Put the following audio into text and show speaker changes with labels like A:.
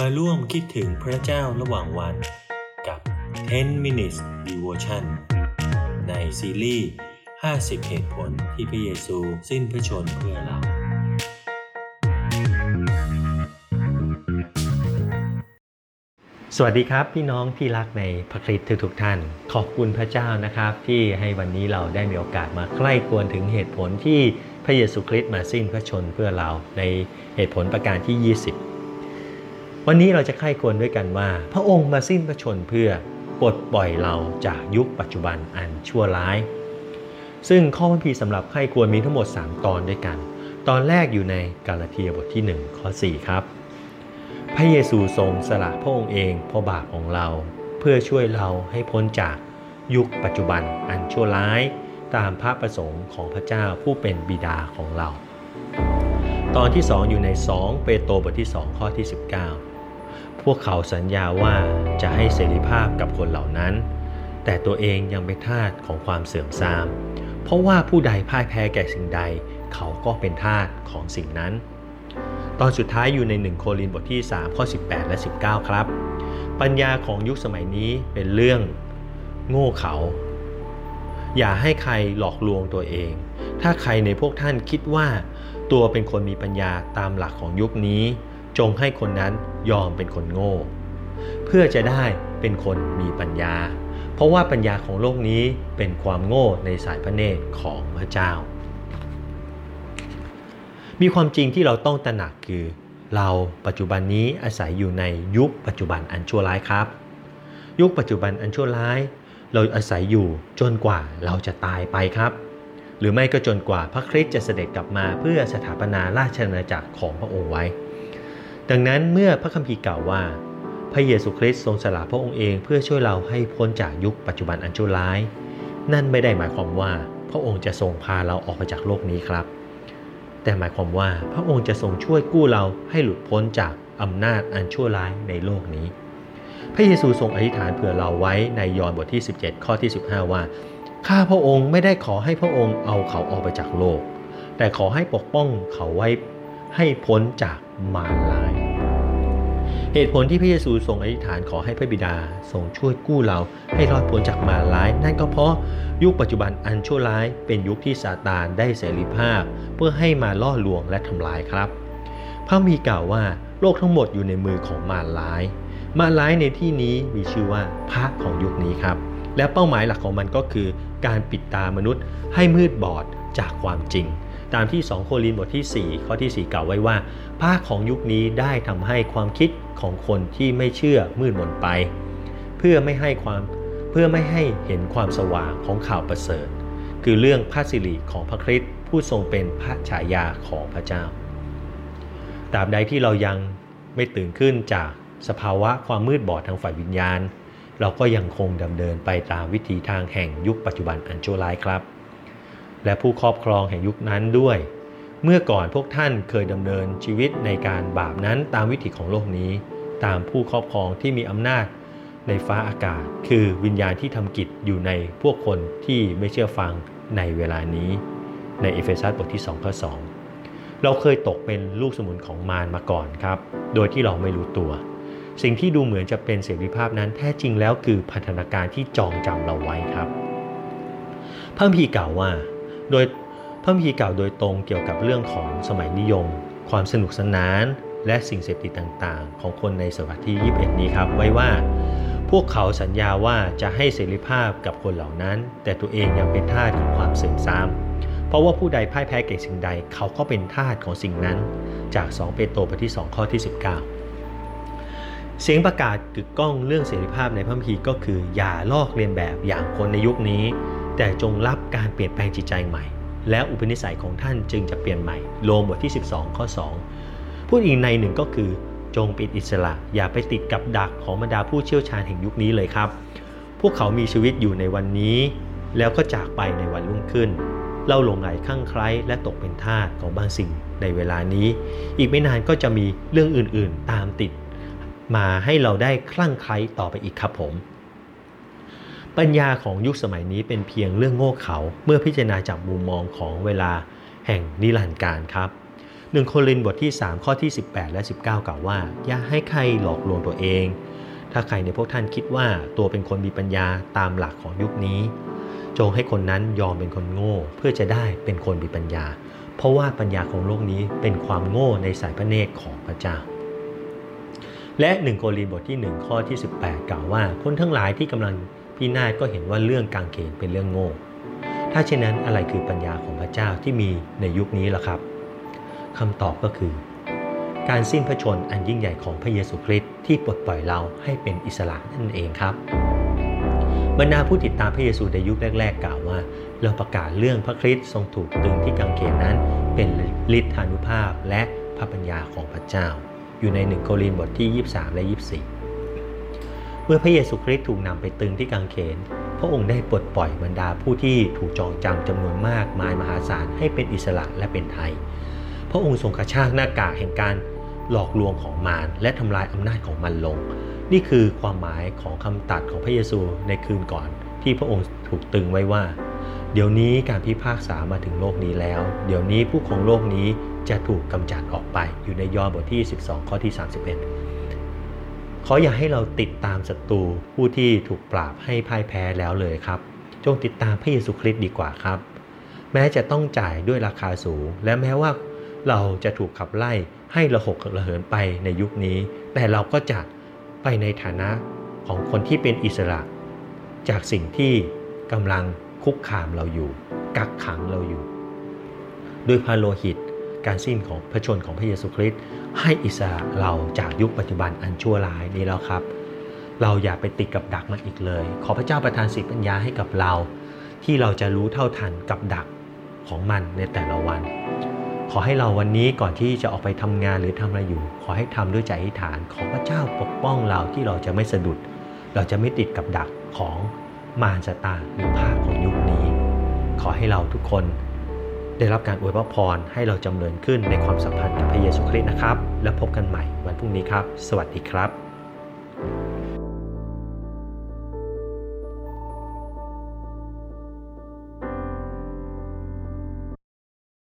A: มาร่วมคิดถึงพระเจ้าระหว่างวันกับ 10 minutes devotion ในซีรีส์ 50 เหตุผลที่พระเยซูสิ้นพระชนเพื่อเรา
B: สวัสดีครับพี่น้องที่รักในพระคริสต์ทุกๆท่าน ขอบคุณพระเจ้านะครับ ที่ให้วันนี้เราได้มีโอกาสมาใกล้ควรถึงเหตุผลที่พระเยซูคริสต์มาสิ้นพระชนเพื่อเราในเหตุผลประการที่ 20 วันนี้เราจะใกล้ควรด้วยกันว่า พระองค์มาสิ้นพระชนเพื่อปลดปล่อยเราจากยุคปัจจุบันอันชั่วร้าย ซึ่งข้อพระพีร์สำหรับใครควรมีทั้งหมด 3 ตอนด้วยกัน ตอนแรกอยู่ในกาลาเทียบทที่ 1 ข้อ 4 ครับ พระเยซูทรงสละพระองค์เองเพราะบาปของเรา เพื่อช่วยเราให้พ้นจากยุคปัจจุบันอันชั่วร้าย ตามพระประสงค์ของพระเจ้าผู้เป็นบิดาของเรา ตอนที่ 2 อยู่ใน 2 เปโตรบทที่ 2 ข้อที่ 19 พวกเขาสัญญาว่าจะให้เสรีภาพกับคนเหล่านั้น แต่ตัวเองยังเป็นทาสของความเสื่อมทราม เพราะว่าผู้ใดพ่ายแพ้แก่สิ่งใด เขาก็เป็นทาสของสิ่งนั้น ตอนสุดท้ายอยู่ใน 1 โครินธ์บทที่ 3 ข้อ 18 และ 19 ครับ ปัญญาของยุคสมัยนี้เป็นเรื่องโง่เขา อย่าให้ใครหลอกลวงตัวเอง ถ้าใครในพวกท่านคิดว่า ตัวเป็นคนมีปัญญาตามหลักของยุคนี้ จงให้คนนั้นยอมเป็นคนโง่ เพื่อจะได้เป็นคนมีปัญญา เพราะว่าปัญญาของโลกนี้เป็นความโง่ในสายพระเนตรของพระเจ้า มีความจริงที่เราต้องตระหนักคือ เราปัจจุบันนี้อาศัยอยู่ในยุคปัจจุบันอันชั่วร้ายครับ ยุคปัจจุบันอันชั่วร้าย เราอาศัยอยู่จนกว่าเราจะตายไปครับหรือไม่ก็จนกว่าพระคริสต์จะเสด็จกลับมาเพื่อสถาปนาราชอาณาจักรของพระองค์ไว้ ดังนั้นเมื่อพระคัมภีร์กล่าวว่า พระเยซูคริสต์ทรงสละพระองค์เองเพื่อช่วยเราให้พ้นจากยุคปัจจุบันอันชั่วร้าย นั่นไม่ได้หมายความว่าพระองค์จะทรงพาเราออกไปจากโลกนี้ครับ แต่หมายความว่าพระองค์จะทรงช่วยกู้เราให้หลุดพ้นจากอำนาจอันชั่วร้ายในโลกนี้ พระเยซูทรงอธิษฐานเผื่อเราไว้ในยอห์นบทที่ 17 ข้อที่ 15 ว่า ข้าพระองค์ไม่ได้ขอให้พระองค์เอาเขาออกไปจากโลก แต่ขอให้ปกป้องเขาไว้ ให้พ้นจากมารร้าย เหตุผลที่พระเยซูทรงอธิษฐานขอให้พระบิดาทรงช่วยกู้เราให้รอดพ้นจากมารร้าย นั่นก็เพราะยุคปัจจุบันอันชั่วร้ายเป็นยุคที่ซาตานได้เสรีภาพ เพื่อให้มาล่อลวงและทำลายครับ พระมีกล่าวว่าโลกทั้งหมดอยู่ในมือของมารร้าย มารร้ายในที่นี้มีชื่อว่าพระของยุคนี้ครับ และเป้าหมายหลักของมันก็คือ การปิดตามนุษย์ให้มืดบอดจากความจริง ตามที่ 2 โครินธ์บทที่ 4 ข้อที่ 4 กล่าวไว้ว่า ภาคของยุคนี้ได้ทำให้ความคิดของคนที่ไม่เชื่อมืดมนไป เพื่อไม่ให้ความเพื่อไม่ให้เห็นความสว่างของข่าวประเสริฐ คือเรื่องพระสิริของพระคริสต์ผู้ทรงเป็นพระฉายาของพระเจ้าตราบใดที่เรายังไม่ตื่นขึ้นจากสภาวะความมืดบอดทางฝ่ายวิญญาณ เราก็ยังคงดำเนินไปตามวิถีทางแห่งยุคปัจจุบันอันชั่วร้ายครับ และผู้ครอบครองแห่งยุคนั้นด้วย เมื่อก่อนพวกท่านเคยดำเนินชีวิตในการบาปนั้นตามวิถีของโลกนี้ ตามผู้ครอบครองที่มีอำนาจในฟ้าอากาศ คือวิญญาณที่ทำกิจอยู่ในพวกคนที่ไม่เชื่อฟังในเวลานี้ ในเอเฟซัสบทที่2ข้อ2เราเคยตกเป็นลูกสมุนของมารมาก่อนครับ โดยที่เราไม่รู้ตัว สิ่งที่ดูเหมือนจะเป็นเสรีภาพนั้นแท้จริงแล้วคือพันธนาการที่จองจำเราไว้ครับพระพีกล่าวว่า โดยพระพีกล่าวโดยตรงเกี่ยวกับเรื่องของสมัยนิยม ความสนุกสนาน และสิ่งเสพติดต่างๆ ของคนในศตวรรษที่ 21 นี้ครับ ไว้ว่า พวกเขาสัญญาว่าจะให้เสรีภาพกับคนเหล่านั้น แต่ตัวเองยังเป็นทาสของความเสื่อมทราม เพราะว่าผู้ใดพ่ายแพ้แก่สิ่งใดเขาก็เป็นทาสของสิ่งนั้น จาก 2 เปโตรบทที่ 2 ข้อที่ 19 เสียงประกาศกึกก้องเรื่องเสรีภาพในพระคัมภีร์ก็คือ อย่าลอกเลียนแบบอย่างคนในยุคนี้ แต่จงรับการเปลี่ยนแปลงจิตใจใหม่ และอุปนิสัยของท่านจึงจะเปลี่ยนใหม่โลมบทที่ 12 ข้อ 2 พูดอีกในหนึ่งก็คือ จงป็นอิสระ อย่าไปติดกับดักของบรรดาผู้เชี่ยวชาญแห่งยุคนี้เลยครับ พวกเขามีชีวิตอยู่ในวันนี้ แล้วก็จากไปในวันรุ่งขึ้นเราหลงไหลข้างใคล้และตกเป็นทาสของบางสิ่งในเวลานี้ อีกไม่นานก็จะมีเรื่องอื่นๆตามติด มาให้เราได้คลั่งไคล้ต่อไปอีกครับผม ปัญญาของยุคสมัยนี้เป็นเพียงเรื่องโง่เขลาเมื่อพิจารณาจากมุมมองของเวลาแห่งนิรันดร์การครับหนึ่งโครินบทที่ 3 ข้อที่ 18 และ 19 กล่าวว่า อย่าให้ใครหลอกลวงตัวเอง ถ้าใครในพวกท่านคิดว่าตัวเป็นคนมีปัญญาตามหลักของยุคนี้ จงให้คนนั้นยอมเป็นคนโง่ เพื่อจะได้เป็นคนมีปัญญา เพราะว่าปัญญาของโลกนี้เป็นความโง่ในสายพระเนตรของพระเจ้าและหนึ่งโครินบทที่ 1 ข้อที่ 18 กล่าวว่า คนทั้งหลายที่กำลัง พินาศก็เห็นว่าเรื่องกางเขนเป็นเรื่องโง่ ถ้าเช่นนั้นอะไรคือปัญญาของพระเจ้าที่มีในยุคนี้ล่ะครับคำตอบก็คือ การสิ้นพระชนอันยิ่งใหญ่ของพระเยซูคริสต์ที่ปลดปล่อยเราให้เป็นอิสระนั่นเองครับบรรดาผู้ติดตามพระเยซูในยุคแรก ๆ กล่าวว่า เราประกาศเรื่องพระคริสต์ทรงถูกตึงที่กางเขนนั้นเป็นฤทธานุภาพและพระปัญญาของพระเจ้า อยู่ในหนึ่งโครินธ์บทที่ 23 และ 24 เมื่อพระเยซูคริสต์ถูกนำไปตึงที่กางเขน พระองค์ได้ปลดปล่อยบรรดาผู้ที่ถูกจองจำจำนวนมากมายมหาศาลให้เป็นอิสระและเป็นไทย พระองค์ทรงกระชากหน้ากากแห่งการหลอกลวงของมารและทำลายอำนาจของมันลง นี่คือความหมายของคำตัดของพระเยซูในคืนก่อนที่พระองค์ถูกตึงไว้ว่า เดี๋ยวนี้การพิพากษามาถึงโลกนี้แล้ว เดี๋ยวนี้ผู้ของโลกนี้จะถูกกำจัดออกไปอยู่ในยอห์นบทที่ 12 ข้อที่ 31 ขออย่าให้เราติดตามศัตรูผู้ที่ถูกปราบให้พ่ายแพ้แล้วเลยครับ จงติดตามพระเยซูคริสต์ดีกว่าครับ แม้จะต้องจ่ายด้วยราคาสูง และแม้ว่าเราจะถูกขับไล่ให้ระหกระเหินไปในยุคนี้ แต่เราก็จะไปในฐานะของคนที่เป็นอิสระ จากสิ่งที่กำลังคุกคามเราอยู่ กักขังเราอยู่ ด้วยพระโลหิต การสิ้นของพระชนของพระเยซูคริสต์ให้อิสระเราจากยุคปัจจุบันอันชั่วร้ายนี้แล้วครับ เราอย่าไปติดกับดักมันอีกเลย ขอพระเจ้าประทานสิริปัญญาให้กับเรา ที่เราจะรู้เท่าทันกับดักของมันในแต่ละวัน ขอให้เราวันนี้ก่อนที่จะออกไปทำงานหรือทำอะไรอยู่ ขอให้ทำด้วยใจอธิษฐาน ขอพระเจ้าปกป้องเราที่เราจะไม่สะดุด เราจะไม่ติดกับดักของมารซาตานหรือภาคของยุคนี้ ขอให้เราทุกคน ได้รับการอวยพรให้เราจำเริญขึ้นในความสัมพันธ์กับพระเยซูคริสต์นะครับ แล้วพบกันใหม่วันพรุ่งนี้ครับ สวัสดีครับ